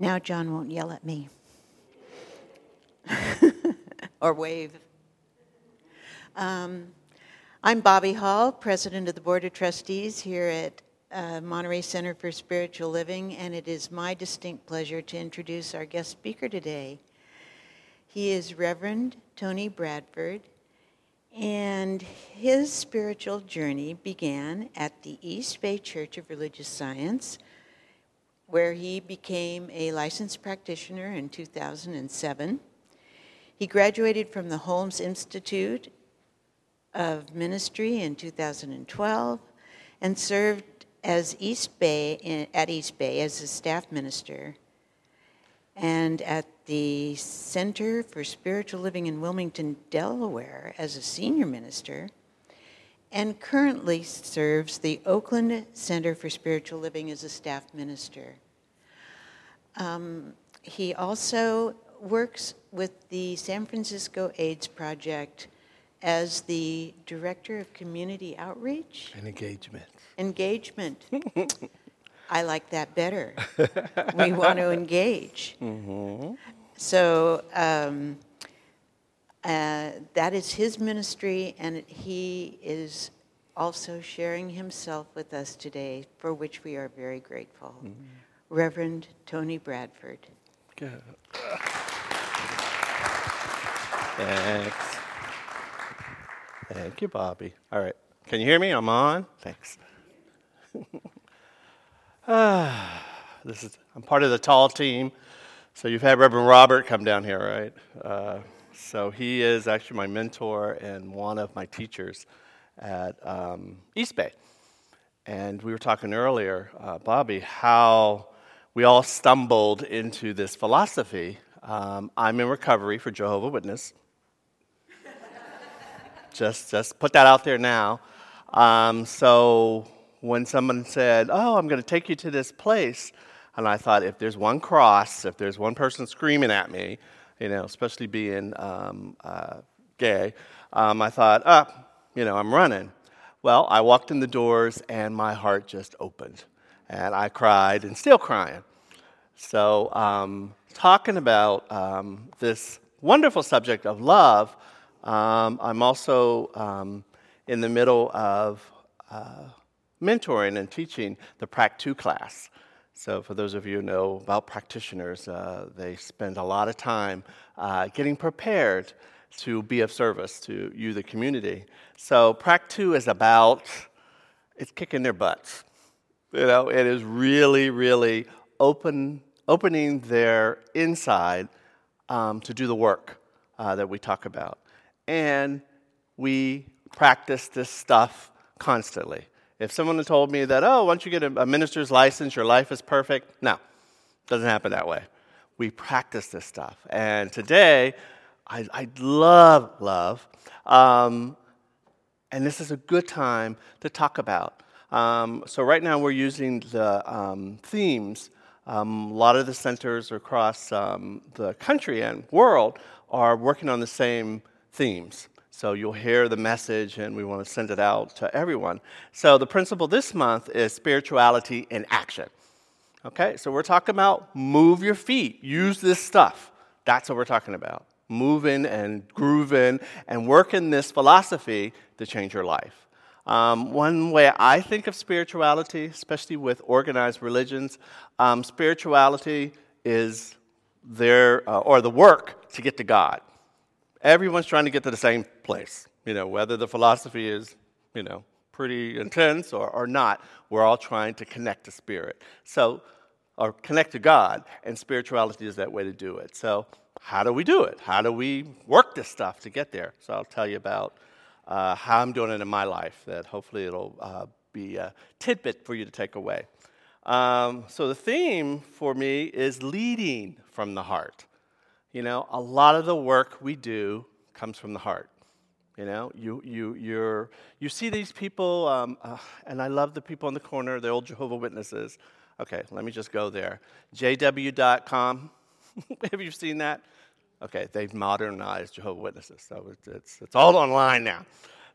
Now John won't yell at me or wave. Um, I'm Bobby Hall, President of the Board of Trustees here at uh, Monterey Center for Spiritual Living, and it is my distinct pleasure to introduce our guest speaker today. He is Reverend Tony Bradford, and his spiritual journey began at the East Bay Church of Religious Science, where he became a licensed practitioner in 2007. He graduated from the Holmes Institute of Ministry in 2012 and served as East Bay at East Bay as a staff minister and at the Center for Spiritual Living in Wilmington, Delaware as a senior minister and currently serves the Oakland Center for Spiritual Living as a staff minister. Um, he also works with the San Francisco AIDS Project as the Director of Community Outreach and Engagement. Engagement. I like that better. we want to engage. Mm-hmm. So um, uh, that is his ministry, and he is also sharing himself with us today, for which we are very grateful. Mm-hmm. Reverend Tony Bradford. Good. Thanks. Thank you, Bobby. All right. Can you hear me? I'm on. Thanks. ah, this is I'm part of the tall team. So you've had Reverend Robert come down here, right? Uh, so he is actually my mentor and one of my teachers at um, East Bay. And we were talking earlier, uh, Bobby, how we all stumbled into this philosophy. Um, I'm in recovery for Jehovah Witness just, just put that out there now. Um, so when someone said, Oh, I'm going to take you to this place, and I thought, if there's one cross, if there's one person screaming at me, you know, especially being um, uh, gay, um, I thought, ah, you know, I'm running. Well, I walked in the doors and my heart just opened. And I cried and still crying. So, um, talking about um, this wonderful subject of love, um, I'm also um, in the middle of uh, mentoring and teaching the Prac 2 class. So, for those of you who know about practitioners, uh, they spend a lot of time uh, getting prepared to be of service to you, the community. So, Prac 2 is about it's kicking their butts. You know, it is really, really open, opening their inside um, to do the work uh, that we talk about and we practice this stuff constantly. If someone had told me that, oh, once you get a, minister's license, your life is perfect, no, doesn't happen that way. We practice this stuff. And today, I, I love love. Um, and this is a good time to talk about. Um, so, right now, we're using the um, themes. Um, a lot of the centers across um, the country and world are working on the same themes. So you'll hear the message, and we want to send it out to everyone. So the principle this month is spirituality in action. Okay, so we're talking about move your feet, use this stuff. That's what we're talking about. Moving and grooving and working this philosophy to change your life. Um, one way I think of spirituality, especially with organized religions, um, spirituality is their uh, or the work to get to God. Everyone's trying to get to the same place, you know, whether the philosophy is, you know, pretty intense or, or not, we're all trying to connect to spirit. So, or connect to God, and spirituality is that way to do it. So, how do we do it? How do we work this stuff to get there? So, I'll tell you about uh, how I'm doing it in my life, that hopefully it'll uh, be a tidbit for you to take away. Um, so, the theme for me is leading from the heart. You know, a lot of the work we do comes from the heart. You know, you, you, you're, you see these people, um, uh, and I love the people in the corner, the old Jehovah Witnesses. Okay, let me just go there. JW.com. Have you seen that? Okay, they've modernized Jehovah Witnesses, so it's, it's, all online now.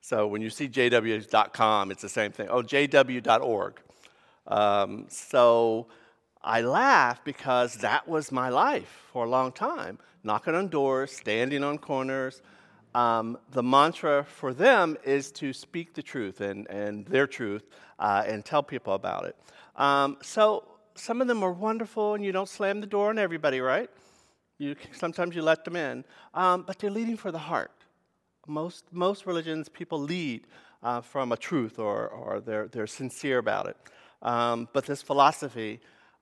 So when you see JW.com, it's the same thing. Oh, JW.org. Um, so I laugh because that was my life for a long time knocking on doors, standing on corners. Um, the mantra for them is to speak the truth and, and their truth uh, and tell people about it. Um, so some of them are wonderful, and you don't slam the door on everybody, right? You, sometimes you let them in, um, but they're leading for the heart. Most, most religions, people lead uh, from a truth or, or they're, they're sincere about it. Um, but this philosophy,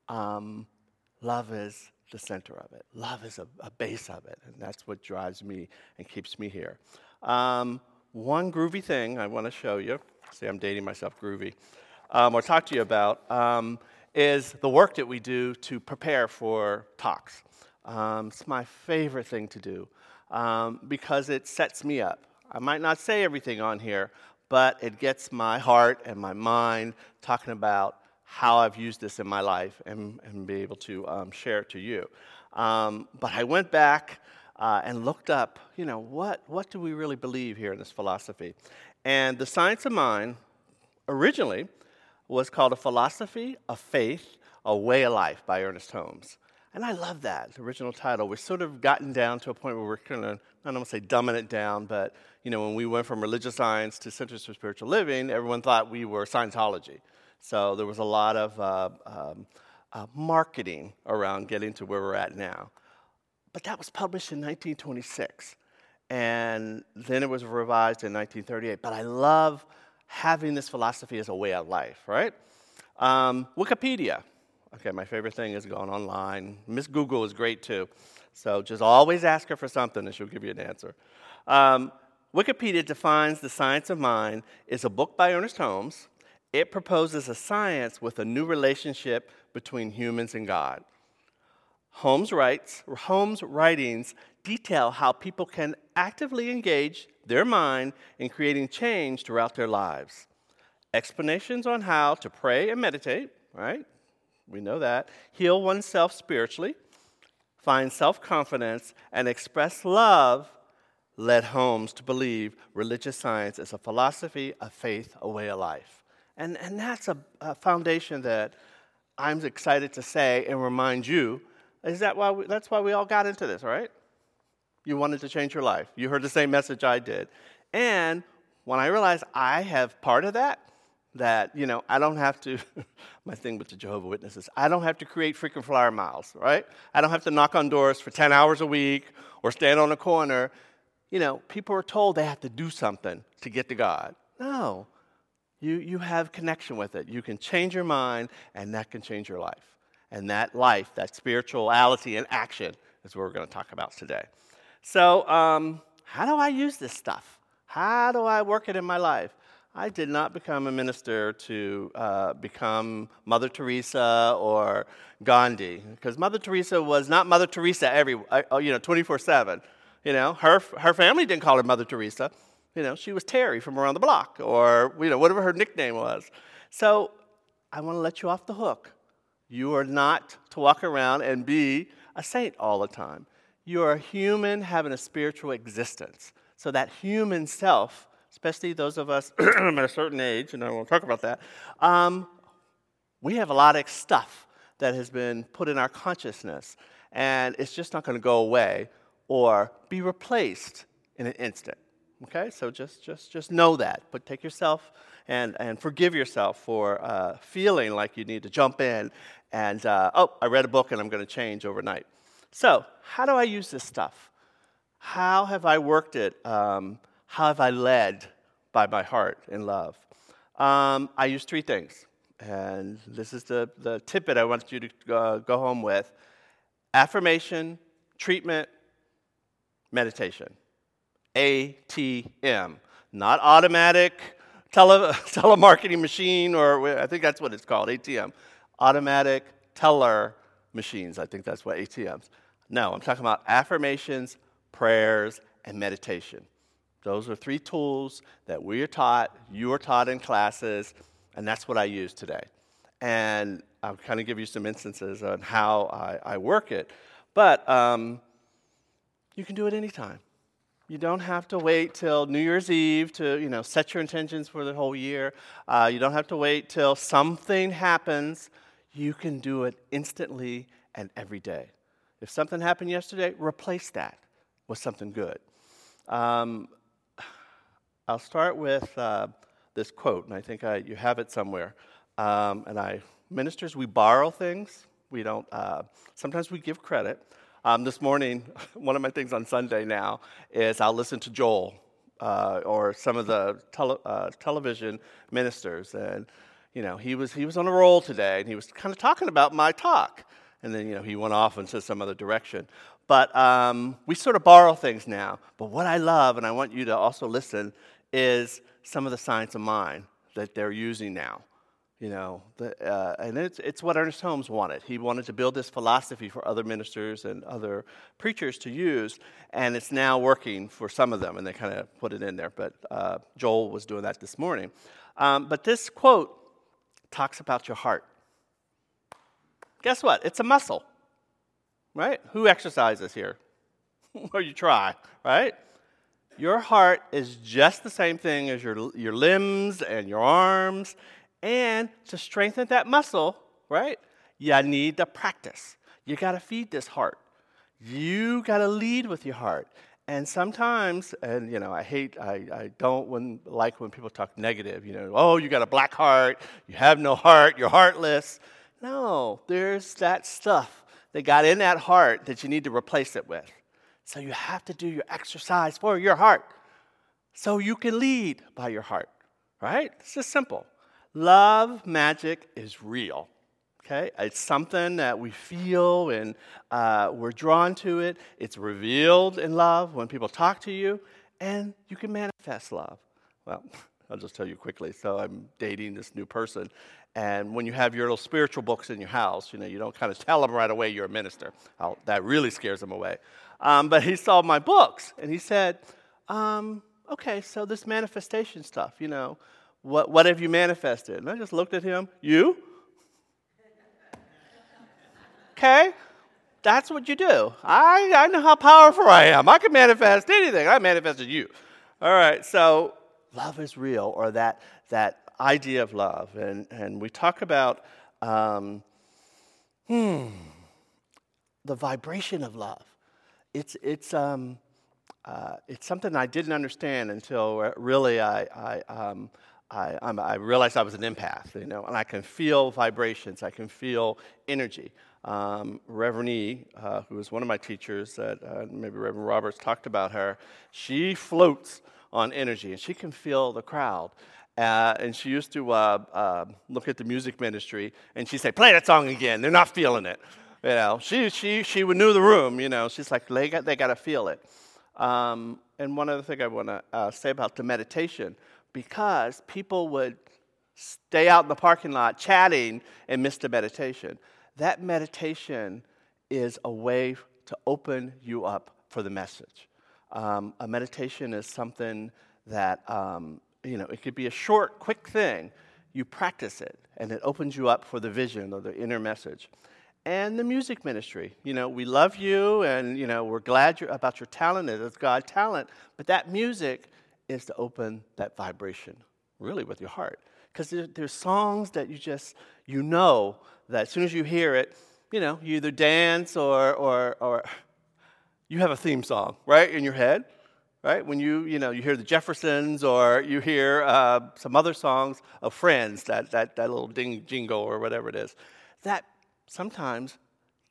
um, love is the center of it. Love is a, a, base of it, and that's what drives me and keeps me here. Um, one groovy thing I want to show you. See, I'm dating myself groovy. Um, or talk to you about um, is the work that we do to prepare for talks. Um, it's my favorite thing to do um, because it sets me up. I might not say everything on here, but it gets my heart and my mind talking about how I've used this in my life and, and be able to um, share it to you. Um, but I went back uh, and looked up, you know, what, what do we really believe here in this philosophy? And the science of mind originally was called A Philosophy of Faith, A Way of Life by Ernest Holmes. And I love that, the original title. We've sort of gotten down to a point where we're kind of, I don't want to say dumbing it down, but, you know, when we went from religious science to Centers for Spiritual Living, everyone thought we were Scientology. So there was a lot of uh, um, uh, marketing around getting to where we're at now. But that was published in 1926. And then it was revised in 1938. But I love having this philosophy as a way of life, right? Um, Wikipedia Okay, my favorite thing is going online. Miss Google is great too. So just always ask her for something and she'll give you an answer. Um, Wikipedia defines the science of mind is a book by Ernest Holmes. It proposes a science with a new relationship between humans and God. Holmes writes, Holmes' writings detail how people can actively engage their mind in creating change throughout their lives. Explanations on how to pray and meditate, right? We know that. Heal oneself spiritually, find self confidence, and express love led Holmes to believe religious science is a philosophy, a faith, a way of life. And, and that's a, a foundation that I'm excited to say and remind you is that why we, that's why we all got into this, right? You wanted to change your life. You heard the same message I did. And when I realized I have part of that, that, you know, I don't have to, my thing with the Jehovah Witnesses, I don't have to create freaking flyer miles, right? I don't have to knock on doors for 10 hours a week or stand on a corner. You know, people are told they have to do something to get to God. No. You, you have connection with it. You can change your mind, and that can change your life. And that life, that spirituality and action, is what we're going to talk about today. So, um, how do I use this stuff? How do I work it in my life? I did not become a minister to uh, become Mother Teresa or Gandhi, because Mother Teresa was not Mother Teresa every, uh, uh, you know, 24/7. You know, her her family didn't call her Mother Teresa. You know, she was Terry from around the block, or you know, whatever her nickname was. So, I want to let you off the hook. You are not to walk around and be a saint all the time. You are a human having a spiritual existence. So that human self especially those of us at a certain age, and I won't talk about that, um, we have a lot of stuff that has been put in our consciousness, and it's just not going to go away or be replaced in an instant. Okay, so just just just know that, but take yourself and and forgive yourself for uh, feeling like you need to jump in and uh, oh, I read a book and I'm going to change overnight. So, how do I use this stuff? How have I worked it? Um, how have I led by my heart in love? Um, I use three things. And this is the, the tidbit I want you to uh, go home with affirmation, treatment, meditation. ATM. Not automatic tele- telemarketing machine, or I think that's what it's called, ATM. Automatic teller machines. I think that's what ATMs. No, I'm talking about affirmations, prayers, and meditation. Those are three tools that we are taught, you are taught in classes, and that's what I use today. And I'll kind of give you some instances on how I, I work it. But um, you can do it anytime. You don't have to wait till New Year's Eve to, you know, set your intentions for the whole year. Uh, you don't have to wait till something happens. you can do it instantly and every day. If something happened yesterday, replace that with something good. Um, I'll start with uh, this quote, and I think I, you have it somewhere. Um, and I, ministers, we borrow things. We don't. Uh, sometimes we give credit. Um, this morning, one of my things on Sunday now is I'll listen to Joel uh, or some of the tele, uh, television ministers, and you know he was he was on a roll today, and he was kind of talking about my talk, and then you know he went off into some other direction. But um, we sort of borrow things now. But what I love, and I want you to also listen, is some of the science of mind that they're using now. You know, the, uh, and it's, it's what Ernest Holmes wanted. He wanted to build this philosophy for other ministers and other preachers to use, and it's now working for some of them, and they kind of put it in there. But uh, Joel was doing that this morning. Um, but this quote talks about your heart. Guess what? It's a muscle, right? Who exercises here? or you try, right? Your heart is just the same thing as your, your limbs and your arms. And to strengthen that muscle, right, you need to practice. You got to feed this heart. You got to lead with your heart. And sometimes, and you know, I hate, I, I don't when, like when people talk negative, you know, oh, you got a black heart, you have no heart, you're heartless. No, there's that stuff that got in that heart that you need to replace it with. So you have to do your exercise for your heart so you can lead by your heart, right? It's just simple. Love magic is real. Okay, it's something that we feel and uh, we're drawn to it. It's revealed in love when people talk to you, and you can manifest love. Well, I'll just tell you quickly. So I'm dating this new person, and when you have your little spiritual books in your house, you know, you don't kind of tell them right away you're a minister. I'll, that really scares them away. Um, but he saw my books and he said, um, okay, so this manifestation stuff, you know, what, what have you manifested? And I just looked at him, you? Okay, that's what you do. I, I know how powerful I am. I can manifest anything. I manifested you. All right, so love is real, or that, that idea of love. And, and we talk about, um, hmm, the vibration of love it's, it's, um, uh, it's something I didn't understand until really I, I, um, I, I, realized I was an empath, you know, and I can feel vibrations, I can feel energy. Um, Reverend E, uh, who was one of my teachers, that uh, maybe Reverend Roberts talked about her, she floats on energy and she can feel the crowd. Uh, and she used to uh, uh, look at the music ministry and she'd say, Play that song again, they're not feeling it. You know, she, she, she knew the room, you know. She's like, they got, they got to feel it. Um, and one other thing I want to uh, say about the meditation, because people would stay out in the parking lot chatting and miss the meditation. That meditation is a way to open you up for the message. Um, a meditation is something that, um, you know, it could be a short, quick thing. You practice it, and it opens you up for the vision or the inner message and the music ministry. You know, we love you and, you know, we're glad about your talent. It's God talent. But that music is to open that vibration, really, with your heart. Because there, there's songs that you just, you know, that as soon as you hear it, you know, you either dance or, or, or you have a theme song, right, in your head, right? When you, you know, you hear the Jeffersons or you hear uh, some other songs of Friends, that, that, that little ding jingle or whatever it is. That sometimes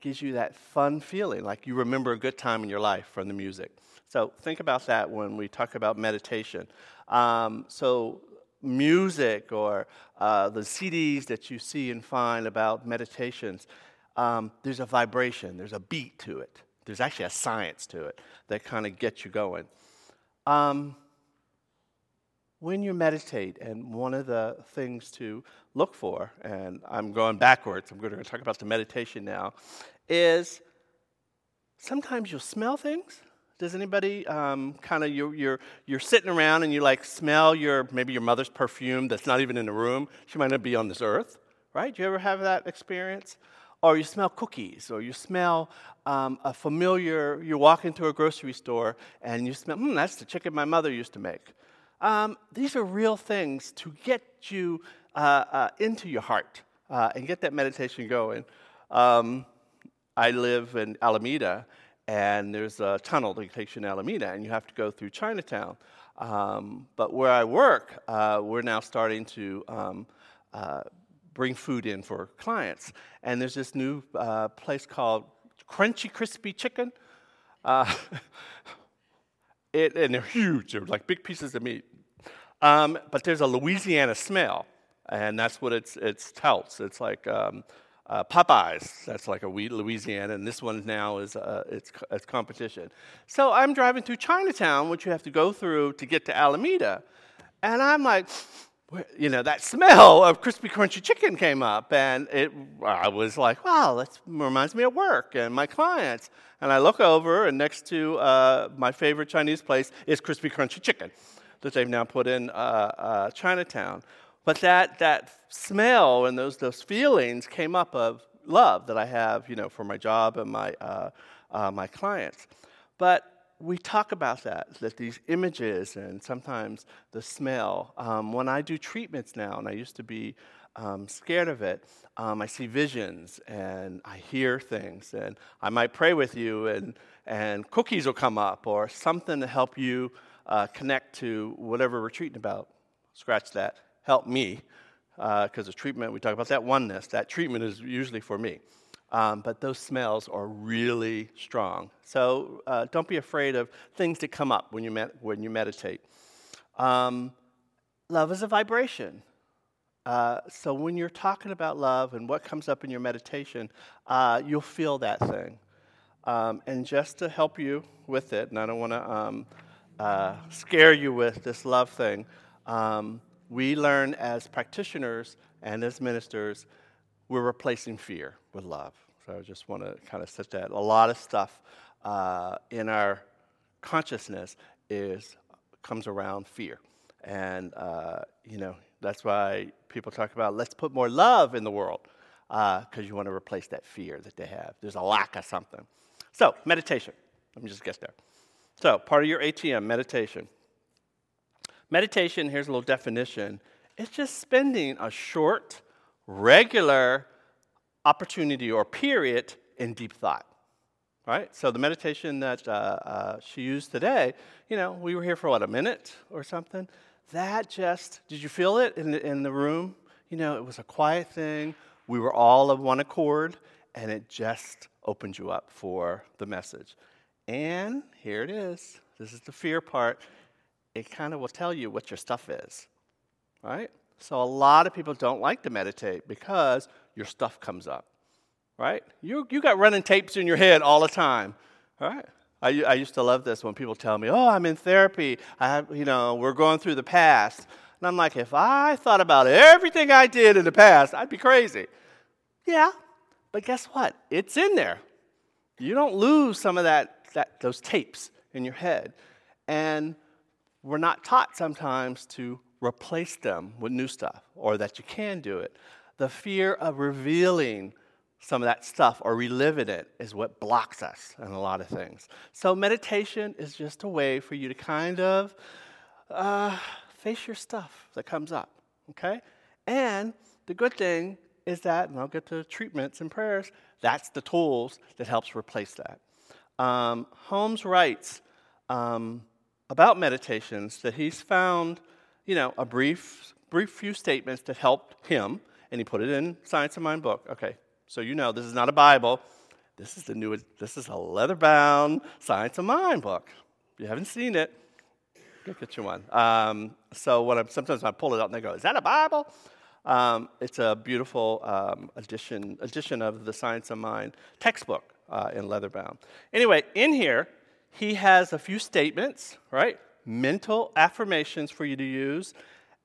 gives you that fun feeling, like you remember a good time in your life from the music. So think about that when we talk about meditation. Um, so music or uh, the CDs that you see and find about meditations, um, there's a vibration, there's a beat to it. There's actually a science to it that kind of gets you going. Um, when you meditate, and one of the things to look for, and I'm going backwards, I'm going to talk about the meditation now, is sometimes you'll smell things. Does anybody um, kind of you're, you're you're sitting around and you like smell your maybe your mother's perfume that's not even in the room? She might not be on this earth, right? Do you ever have that experience? Or you smell cookies, or you smell um, a familiar. You walk into a grocery store and you smell. Hmm, that's the chicken my mother used to make. Um, these are real things to get you uh, uh, into your heart, uh, and get that meditation going. Um, I live in Alameda, and there's a tunnel that takes you to Alameda, and you have to go through Chinatown. Um, but where I work, uh, we're now starting to um, uh, bring food in for clients. And there's this new uh, place called Crunchy Crispy Chicken. It, and they're huge, they're like big pieces of meat. Um, but there's a Louisiana smell, and that's what it's, it's touts. It's like um, uh, Popeyes, that's like a Louisiana, and this one now is uh, it's, it's competition. So I'm driving through Chinatown, which you have to go through to get to Alameda, and I'm like, you know, that smell of crispy, crunchy chicken came up, and it, I was like, wow, that reminds me of work and my clients. And I look over, and next to uh, my favorite Chinese place is crispy, crunchy chicken that they've now put in uh, uh, Chinatown. But that, that smell and those, those feelings came up of love that I have, you know, for my job and my, uh, uh, my clients. But we talk about that, that these images and sometimes the smell. Um, when I do treatments now, and I used to be um, scared of it, um, I see visions and I hear things, and I might pray with you, and, and cookies will come up or something to help you uh, connect to whatever we're treating about. Scratch that help me, because uh, the treatment, we talk about that oneness, that treatment is usually for me. Um, but those smells are really strong. So uh, don't be afraid of things that come up when you, med- when you meditate. Um, love is a vibration. Uh, so when you're talking about love and what comes up in your meditation, uh, you'll feel that thing. Um, and just to help you with it, and I don't want to um, uh, scare you with this love thing, um, we learn as practitioners and as ministers, we're replacing fear with love. So I just want to kind of set that. A lot of stuff uh, in our consciousness is comes around fear, and uh, you know that's why people talk about let's put more love in the world because uh, you want to replace that fear that they have. There's a lack of something. So meditation. Let me just get there. So part of your ATM meditation. Meditation, here's a little definition it's just spending a short, regular opportunity or period in deep thought. Right? So the meditation that uh, uh, she used today, you know, we were here for what, a minute or something? That just, did you feel it in the, in the room? You know, it was a quiet thing. We were all of one accord, and it just opened you up for the message. And here it is. This is the fear part it kind of will tell you what your stuff is, right? So a lot of people don't like to meditate because your stuff comes up, right? You, you got running tapes in your head all the time, right? I, I used to love this when people tell me, oh, I'm in therapy. I have, you know, we're going through the past. And I'm like, if I thought about everything I did in the past, I'd be crazy. Yeah, but guess what? It's in there. You don't lose some of that, that those tapes in your head. And we're not taught sometimes to replace them with new stuff or that you can do it. The fear of revealing some of that stuff or reliving it is what blocks us in a lot of things. So, meditation is just a way for you to kind of uh, face your stuff that comes up, okay? And the good thing is that, and I'll get to treatments and prayers, that's the tools that helps replace that. Um, Holmes writes, um, about meditations that he's found, you know, a brief, brief few statements that helped him, and he put it in Science of Mind book. Okay, so you know this is not a Bible. This is the new. This is a leather-bound Science of Mind book. If you haven't seen it, go get you one. Um, so when I sometimes I pull it out and they go, "Is that a Bible?" Um, it's a beautiful um, edition edition of the Science of Mind textbook uh, in leather-bound. Anyway, in here he has a few statements, right? Mental affirmations for you to use,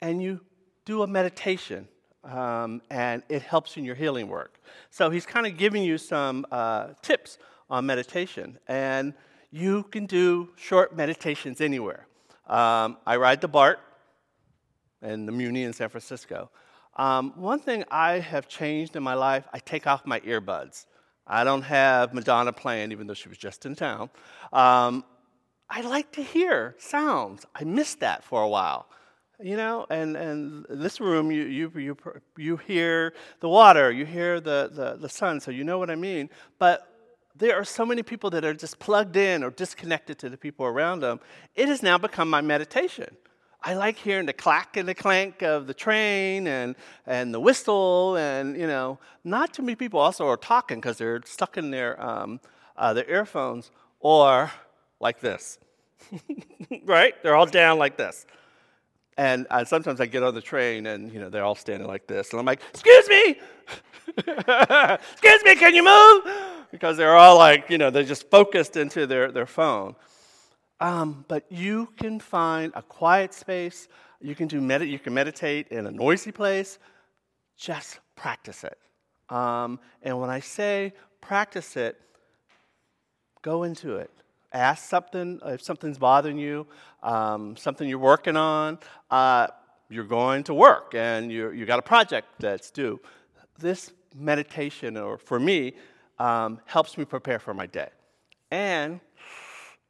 and you do a meditation, um, and it helps in your healing work. So he's kind of giving you some uh, tips on meditation, and you can do short meditations anywhere. Um, I ride the BART and the Muni in San Francisco. Um, one thing I have changed in my life, I take off my earbuds. I don't have Madonna playing, even though she was just in town. Um, I like to hear sounds. I missed that for a while. you know, and, and this room, you, you, you, you hear the water, you hear the, the, the sun, so you know what I mean. But there are so many people that are just plugged in or disconnected to the people around them. It has now become my meditation. I like hearing the clack and the clank of the train and, and the whistle, and, you know, not too many people also are talking because they're stuck in their, um, uh, their earphones or like this. right? They're all down like this. And sometimes I get on the train and, you know, they're all standing like this. And I'm like, excuse me! excuse me, can you move? Because they're all like, you know, they're just focused into their, their phone. Um, but you can find a quiet space. You can, do med- you can meditate in a noisy place. Just practice it. Um, and when I say practice it, go into it ask something, if something's bothering you, um, something you're working on, uh, you're going to work and you you got a project that's due. This meditation, or for me, um, helps me prepare for my day. And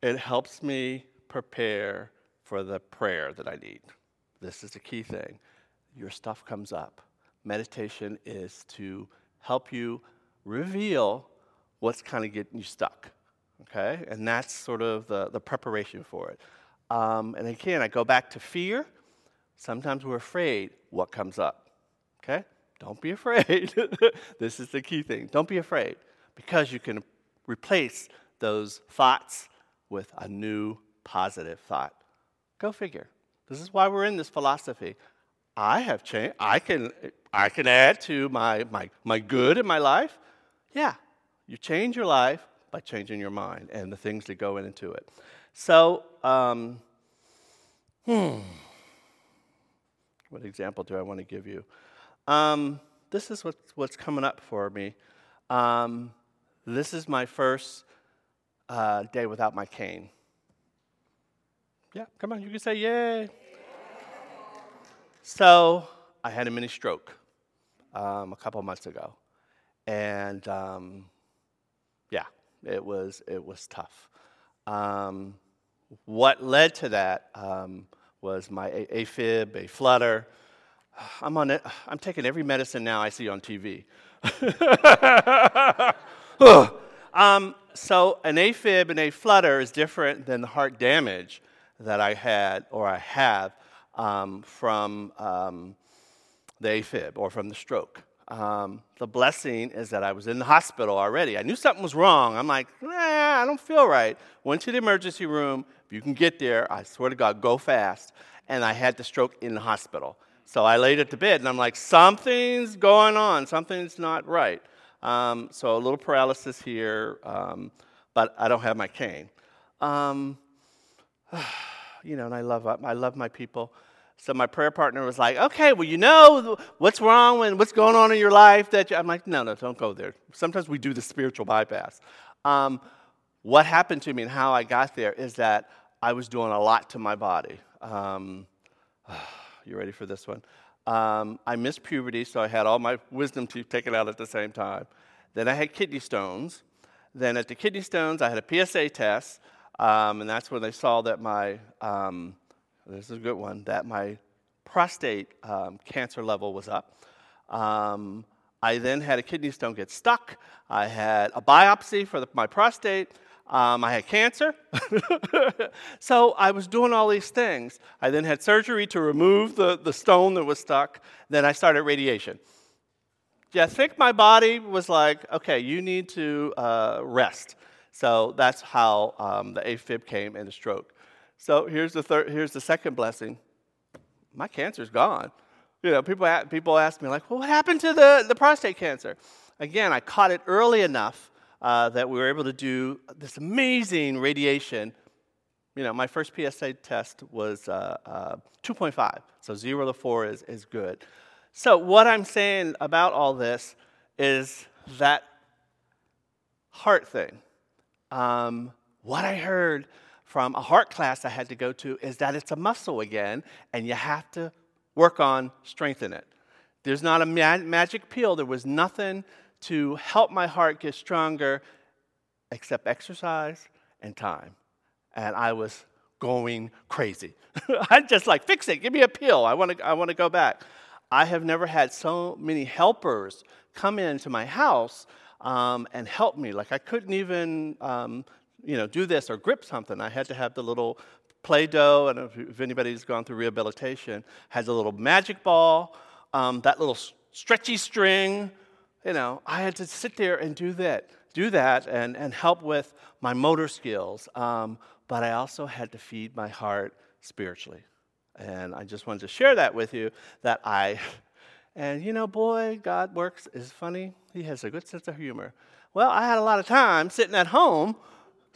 it helps me prepare for the prayer that I need. This is the key thing. Your stuff comes up. Meditation is to help you reveal what's kind of getting you stuck okay? And that's sort of the, the preparation for it. Um, and again, I go back to fear. Sometimes we're afraid what comes up, okay? Don't be afraid. this is the key thing. Don't be afraid because you can replace those thoughts with a new positive thought. Go figure. This is why we're in this philosophy. I have changed. I can, I can add to my, my, my good in my life. Yeah, you change your life by changing your mind and the things that go into it. So, um, hmm, what example do I want to give you? Um, this is what's, what's coming up for me. Um, this is my first uh, day without my cane. Yeah, come on, you can say yay. So, I had a mini stroke um, a couple months ago. And um, it was, it was tough. Um, what led to that um, was my a- AFib, a flutter. I'm on it. I'm taking every medicine now I see on TV. um, so an AFib and a flutter is different than the heart damage that I had or I have um, from um, the AFib or from the stroke um, the blessing is that I was in the hospital already. I knew something was wrong. I'm like, nah, I don't feel right. Went to the emergency room. If you can get there, I swear to God, go fast. And I had the stroke in the hospital. So I laid at the bed and I'm like, something's going on. Something's not right. Um, so a little paralysis here, um, but I don't have my cane. Um, you know, and I love, I love my people. So my prayer partner was like, okay, well, you know what's wrong and what's going on in your life. That I'm like, no, no, don't go there. Sometimes we do the spiritual bypass. Um, what happened to me and how I got there is that I was doing a lot to my body. Um, you ready for this one? Um, I missed puberty, so I had all my wisdom teeth taken out at the same time. Then I had kidney stones. Then at the kidney stones, I had a PSA test, um, and that's when they saw that my um, this is a good one, that my prostate um, cancer level was up. Um, I then had a kidney stone get stuck. I had a biopsy for the, my prostate. Um, I had cancer. so I was doing all these things. I then had surgery to remove the, the stone that was stuck. Then I started radiation. Yeah, I think my body was like, okay, you need to uh, rest. So that's how um, the AFib came and the stroke. So here's the third, here's the second blessing. My cancer's gone. You know, people, people ask me, like, well, what happened to the, the prostate cancer? Again, I caught it early enough uh, that we were able to do this amazing radiation. You know, my first PSA test was uh, uh, 2.5, so 0 to 4 is, is good. So, what I'm saying about all this is that heart thing. Um, what I heard from a heart class I had to go to is that it's a muscle again, and you have to work on strengthening it. There's not a ma- magic pill. There was nothing to help my heart get stronger except exercise and time. And I was going crazy. I'm just like, fix it, give me a pill. I want to I want to go back. I have never had so many helpers come into my house um, and help me. Like I couldn't even, um, you know, do this or grip something. I had to have the little Play-Doh, and if, if anybody's gone through rehabilitation, has a little magic ball, um, that little stretchy string. You know, I had to sit there and do that, do that, and, and help with my motor skills. Um, but I also had to feed my heart spiritually. And I just wanted to share that with you that I, and you know, boy, God works is funny. He has a good sense of humor. Well, I had a lot of time sitting at home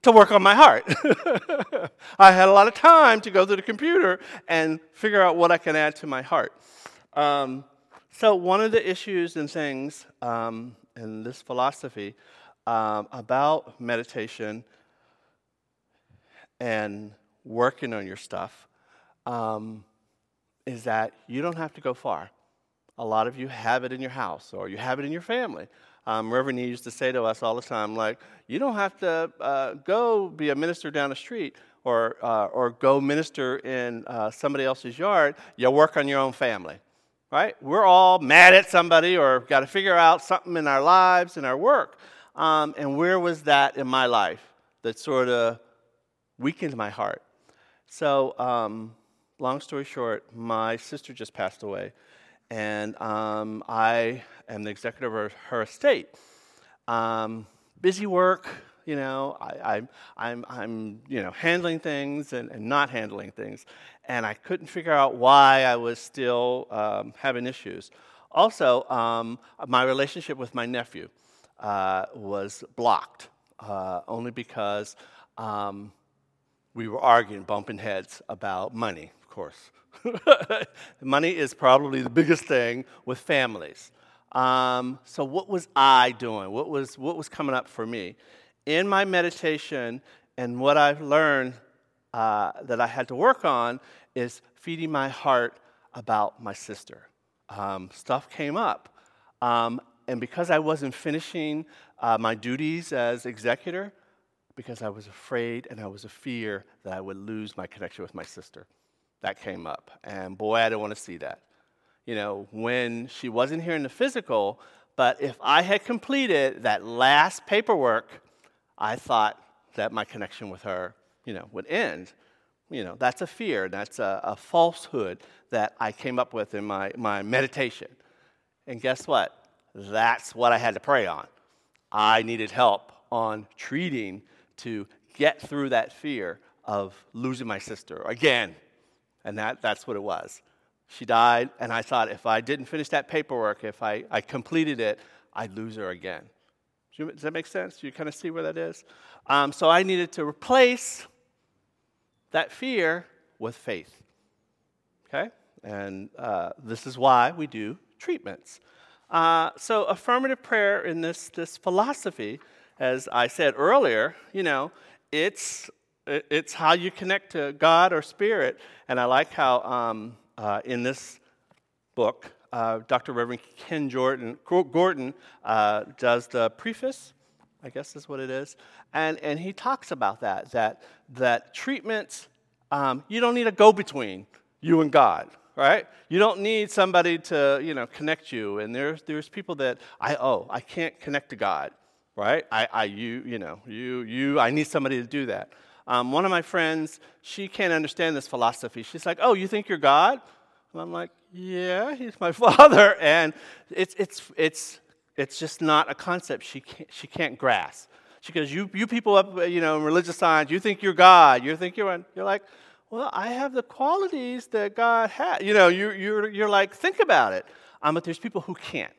to work on my heart. I had a lot of time to go to the computer and figure out what I can add to my heart. Um, so, one of the issues and things um, in this philosophy um, about meditation and working on your stuff um, is that you don't have to go far. A lot of you have it in your house or you have it in your family. Um, Reverend used to say to us all the time, like, you don't have to uh, go be a minister down the street or, uh, or go minister in uh, somebody else's yard. You work on your own family, right? We're all mad at somebody or got to figure out something in our lives and our work. Um, and where was that in my life that sort of weakened my heart? So, um, long story short, my sister just passed away, and um, I am the executor of her, her estate. Um, busy work, you know, I, am I'm, I'm, you know, handling things and, and, not handling things, and I couldn't figure out why I was still um, having issues. Also, um, my relationship with my nephew uh, was blocked, uh, only because um, we were arguing, bumping heads about money of course. Money is probably the biggest thing with families. Um, so, what was I doing? What was, what was coming up for me? In my meditation, and what I've learned uh, that I had to work on is feeding my heart about my sister. Um, stuff came up. Um, and because I wasn't finishing uh, my duties as executor, because I was afraid and I was a fear that I would lose my connection with my sister that came up. And boy, I didn't want to see that. You know, when she wasn't here in the physical, but if I had completed that last paperwork, I thought that my connection with her, you know, would end. You know, that's a fear, that's a, a falsehood that I came up with in my, my meditation. And guess what? That's what I had to pray on. I needed help on treating to get through that fear of losing my sister again and that, that's what it was. She died, and I thought if I didn't finish that paperwork, if I, I completed it, I'd lose her again. Does that make sense? Do you kind of see where that is? Um, so I needed to replace that fear with faith. Okay? And uh, this is why we do treatments. Uh, so, affirmative prayer in this, this philosophy, as I said earlier, you know, it's it's how you connect to God or Spirit. And I like how um, uh, in this book, uh, Dr. Reverend Ken Jordan, Gordon uh, does the preface, I guess is what it is. And, and he talks about that, that, that treatments, um, you don't need a go between you and God, right? You don't need somebody to, you know, connect you. And there's, there's people that I, oh, I can't connect to God, right? I, I, you, you know, you, you, I need somebody to do that. Um, one of my friends, she can't understand this philosophy. She's like, Oh, you think you're God? And I'm like, Yeah, he's my father. And it's, it's, it's, it's just not a concept she can't, she can't grasp. She goes, you, you people up, you know, in religious science, you think you're God. You think you're, you're like, well, I have the qualities that God has. You know, you're, you're, you're like, think about it. Um, but there's people who can't,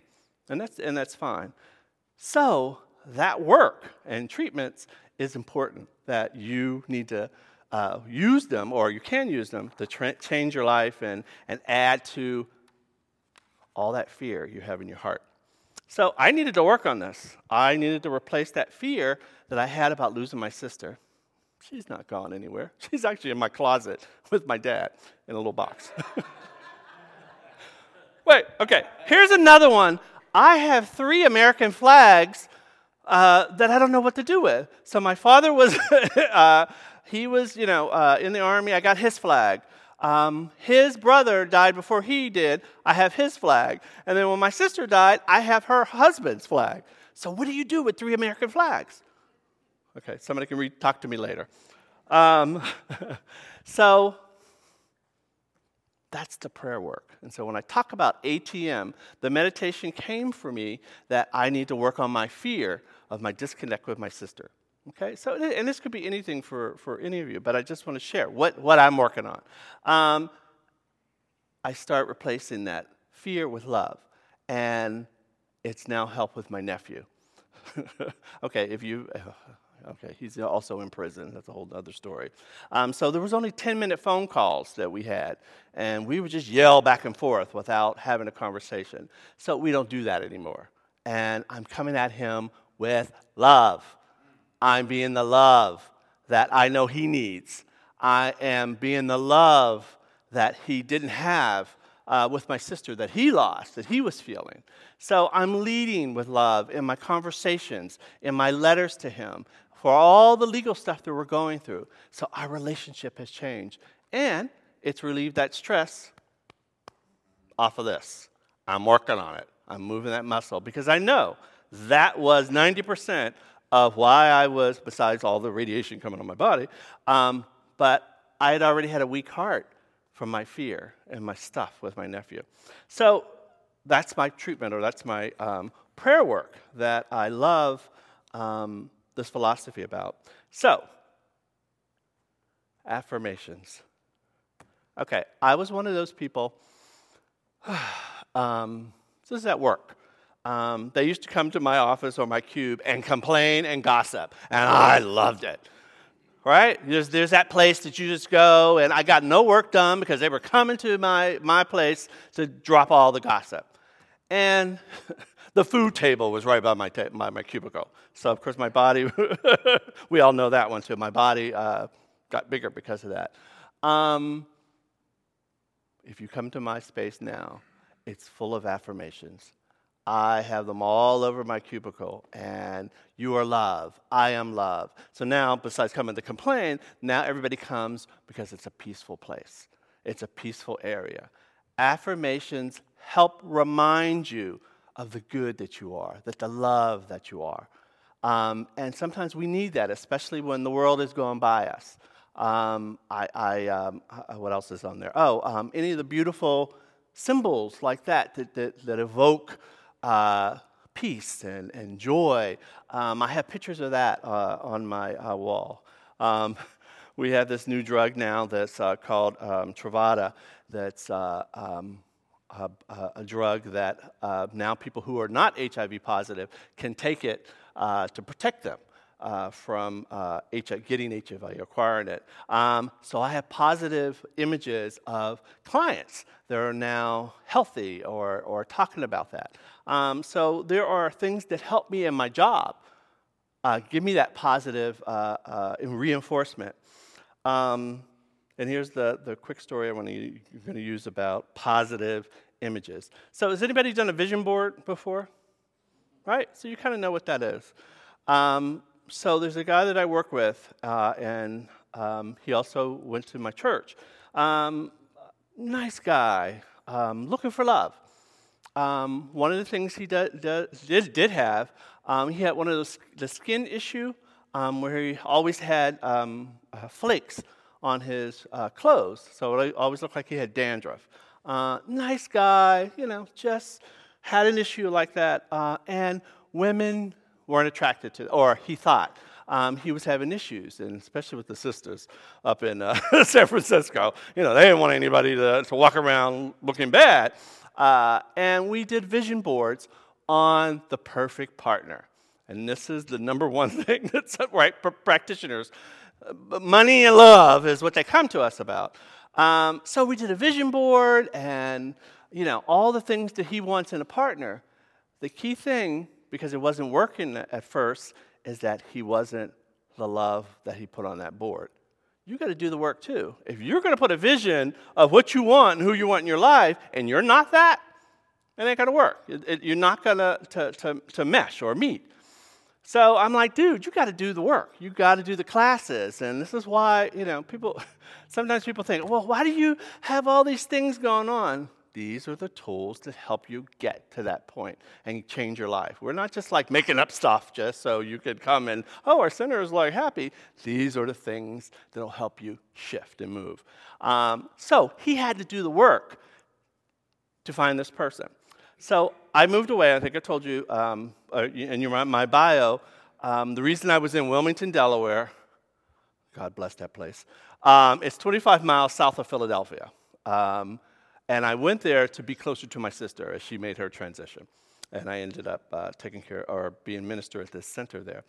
and that's, and that's fine. So that work and treatments is important, that you need to uh, use them, or you can use them, to tra- change your life and, and add to all that fear you have in your heart. So I needed to work on this. I needed to replace that fear that I had about losing my sister. She's not gone anywhere. She's actually in my closet with my dad in a little box. Wait, okay. Here's another one. I have three American flags uh, that I don't know what to do with. So my father was, uh, he was, you know, uh, in the army. I got his flag. Um, his brother died before he did. I have his flag. And then when my sister died, I have her husband's flag. So what do you do with three American flags? Okay, somebody can re- talk to me later. Um, so that's the prayer work. And so when I talk about ATM, the meditation came for me that I need to work on my fear of my disconnect with my sister. Okay, so, and this could be anything for, for any of you, but I just want to share what, what I'm working on. Um, I start replacing that fear with love, and it's now help with my nephew. okay, if you, okay, he's also in prison. That's a whole other story. Um, so there was only 10 minute phone calls that we had, and we would just yell back and forth without having a conversation. So we don't do that anymore. And I'm coming at him with love. I'm being the love that I know he needs. I am being the love that he didn't have uh, with my sister that he lost, that he was feeling. So I'm leading with love in my conversations, in my letters to him, for all the legal stuff that we're going through. So our relationship has changed. And it's relieved that stress off of this. I'm working on it. I'm moving that muscle because I know that was 90% of why I was, besides all the radiation coming on my body, um, but I had already had a weak heart from my fear and my stuff with my nephew. So that's my treatment, or that's my um, prayer work that I love um, this philosophy about. So, affirmations. Okay, I was one of those people. um, this is at work um, they used to come to my office or my cube and complain and gossip, and I loved it. Right? There's, there's that place that you just go, and I got no work done because they were coming to my, my place to drop all the gossip. And the food table was right by my, ta- my, my cubicle. So, of course, my body, we all know that one too. My body uh, got bigger because of that. Um, if you come to my space now, it's full of affirmations. I have them all over my cubicle, and you are love. I am love. So now, besides coming to complain, now everybody comes because it's a peaceful place, it's a peaceful area. Affirmations help remind you of the good that you are, that the love that you are. Um, and sometimes we need that, especially when the world is going by us. Um, I, I um, uh, what else is on there? Oh, um, any of the beautiful symbols like that that, that, that evoke uh, peace and, and joy. Um, I have pictures of that uh, on my uh, wall. Um, we have this new drug now that's uh, called um, Truvada, that's uh, um, a, a, drug that uh, now people who are not HIV positive can take it to protect them. Uh, from uh, HIV, getting HIV, acquiring it. Um, so I have positive images of clients that are now healthy or, or talking about that. Um, so there are things that help me in my job, uh, give me that positive uh, uh, reinforcement. Um, and here's the, the quick story I want to going to use about positive images. So has anybody done a vision board before? Right? So you kind of know what that is. Um, so there's a guy that I work with, uh, and um, he also went to my church. Um, nice guy, um, looking for love um, one of the things he did, did, did have, um, he had one of those, the skin issue um, where he always had uh, flakes on his uh, clothes. So it always looked like he had dandruff. Uh, nice guy, you know, just had an issue like that. Uh, and women weren't attracted to, or he thought. Um, he was having issues, and especially with the sisters up in uh, San Francisco. You know, they didn't want anybody to, to walk around looking bad. Uh, and we did vision boards on the perfect partner. And this is the number one thing that's right for practitioners. Money and love is what they come to us about. Um, so we did a vision board and, you know, all the things that he wants in a partner. The key thing, because it wasn't working at first, is that he wasn't the love that he put on that board you got to do the work too. If you're going to put a vision of what you want and who you want in your life, and you're not that, it ain't going to work. It, it, you're not going to, to, to mesh or meet. So I'm like, dude, you got to do the work. You got to do the classes. And this is why, you know, people, sometimes people think, well, why do you have all these things going on? These are the tools to help you get to that point and change your life. We're not just like making up stuff just so you could come and, oh, our center is like happy. These are the things that'll help you shift and move. Um, so he had to do the work to find this person. So I moved away. I think I told you um, uh, in your, my bio. Um, the reason I was in Wilmington, Delaware, God bless that place, um, it's 25 miles south of Philadelphia. Um, and I went there to be closer to my sister as she made her transition. And I ended up uh, taking care or being minister at this center there.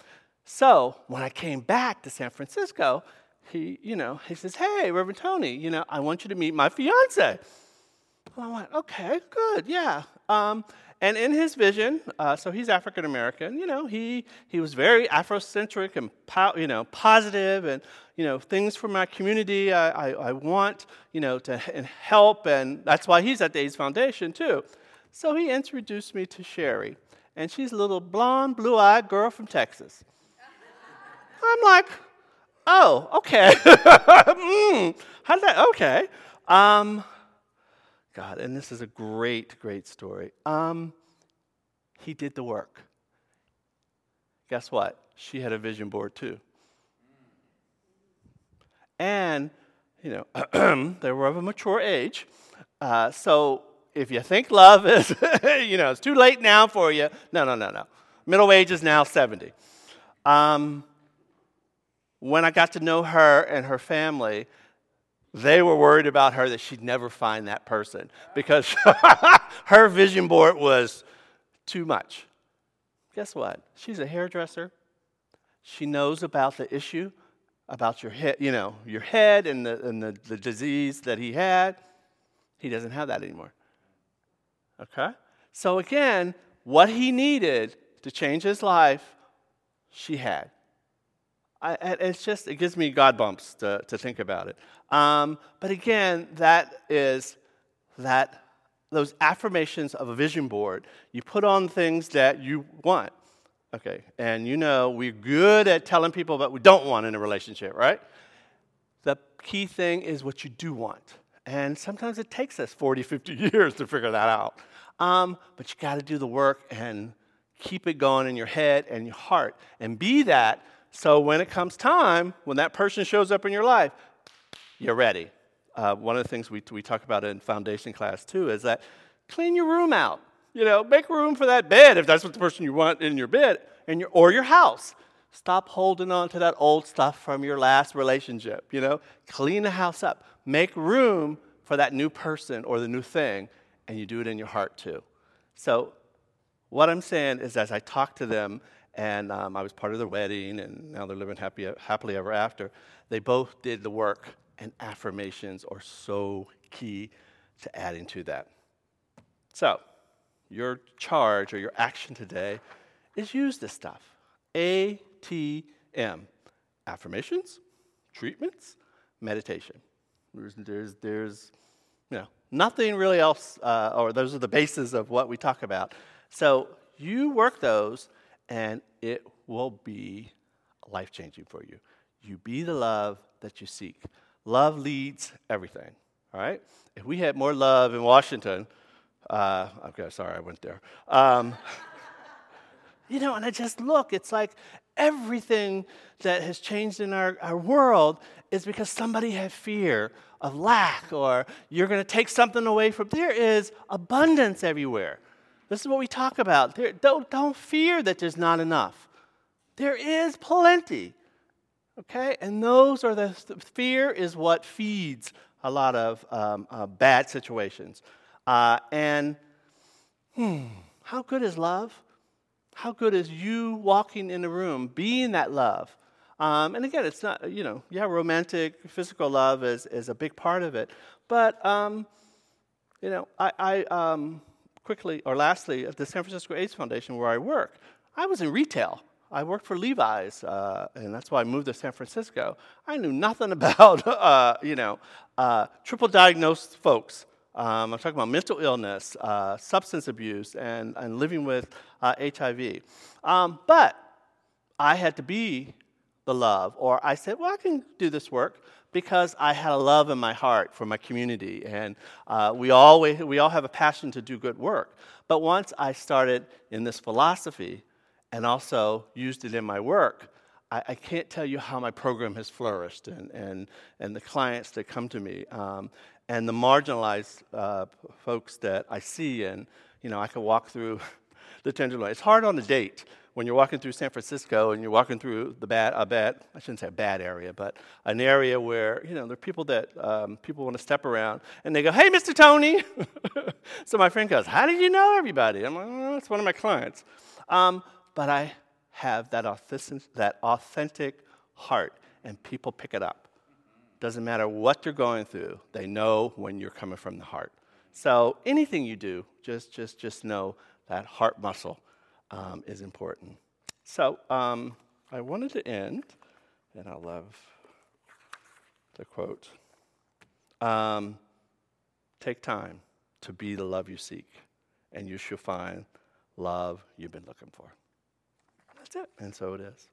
So when I came back to San Francisco, he, you know, he says, Hey, Reverend Tony, you know, I want you to meet my fiance. Well, I went, okay, good, yeah. Um, and in his vision, uh, so he's African American. You know, he he was very Afrocentric and po- you know positive, and you know things for my community. I, I, I want you know to help, and that's why he's at the AIDS Foundation too. So he introduced me to Sherry, and she's a little blonde, blue-eyed girl from Texas. I'm like, oh, okay. mm, how'd that? Okay. Um, God, and this is a great, great story. Um, he did the work. Guess what? She had a vision board too. And, you know, they were of a mature age. Uh, so if you think love is, you know, it's too late now for you, no, no, no, no. Middle age is now 70. Um, when I got to know her and her family, they were worried about her that she'd never find that person because her vision board was too much. Guess what? She's a hairdresser. She knows about the issue, about your head, you know, your head and the, and the, the disease that he had. He doesn't have that anymore. Okay? So again, what he needed to change his life, she had. I, it's just, it gives me God bumps to, to think about it. Um, but again, that is that those affirmations of a vision board. You put on things that you want. Okay, and you know we're good at telling people what we don't want in a relationship, right? The key thing is what you do want. And sometimes it takes us 40, 50 years to figure that out. Um, but you got to do the work and keep it going in your head and your heart and be that so when it comes time, when that person shows up in your life, you're ready. Uh, one of the things we, we talk about in foundation class too is that clean your room out. You know, make room for that bed if that's what the person you want in your bed in your, or your house. Stop holding on to that old stuff from your last relationship. You know, clean the house up. Make room for that new person or the new thing, and you do it in your heart too. So, what I'm saying is, as I talk to them and um, I was part of their wedding, and now they're living happy, happily ever after. They both did the work, and affirmations are so key to adding to that. So, your charge or your action today is use this stuff. A T M. Affirmations, treatments, meditation. There's, there's, there's you know, nothing really else, uh, or those are the bases of what we talk about. So you work those, and it will be life changing for you. You be the love that you seek. Love leads everything, all right? If we had more love in Washington, uh, okay, sorry, I went there. Um, you know, and I just look, it's like everything that has changed in our, our world is because somebody had fear of lack or you're going to take something away from. There is abundance everywhere. This is what we talk about. There, don't, don't fear that there's not enough. There is plenty. Okay? And those are the, fear is what feeds a lot of um, uh, bad situations. Uh, and hmm, how good is love? How good is you walking in the room, being that love? Um, and again, it's not, you know, yeah, romantic, physical love is, is a big part of it. But, um, you know, I, I um, quickly, or lastly, at the San Francisco AIDS Foundation where I work, I was in retail. I worked for Levi's, uh, and that's why I moved to San Francisco. I knew nothing about, uh, you know, uh, triple diagnosed folks. Um, I'm talking about mental illness, uh, substance abuse, and, and living with HIV. Uh, um, but I had to be the love. Or I said, well, I can do this work because I had a love in my heart for my community. And uh, we, always, we all have a passion to do good work. But once I started in this philosophy and also used it in my work, I, I can't tell you how my program has flourished and, and, and the clients that come to me um, and the marginalized uh, folks that I see. And, you know, I can walk through the Tenderloin. It's hard on a date when you're walking through San Francisco and you're walking through the bad, a bad, I shouldn't say a bad area, but an area where, you know, there are people that um, people want to step around and they go, hey, Mr. Tony. so my friend goes, how did you know everybody? I'm like, oh, it's one of my clients. Um, but I have that authentic, that authentic heart and people pick it up. Doesn't matter what you're going through, they know when you're coming from the heart. So anything you do, just, just, just know that heart muscle um, is important. So um, I wanted to end, and I love the quote um, Take time to be the love you seek, and you shall find love you've been looking for. That's it. And so it is.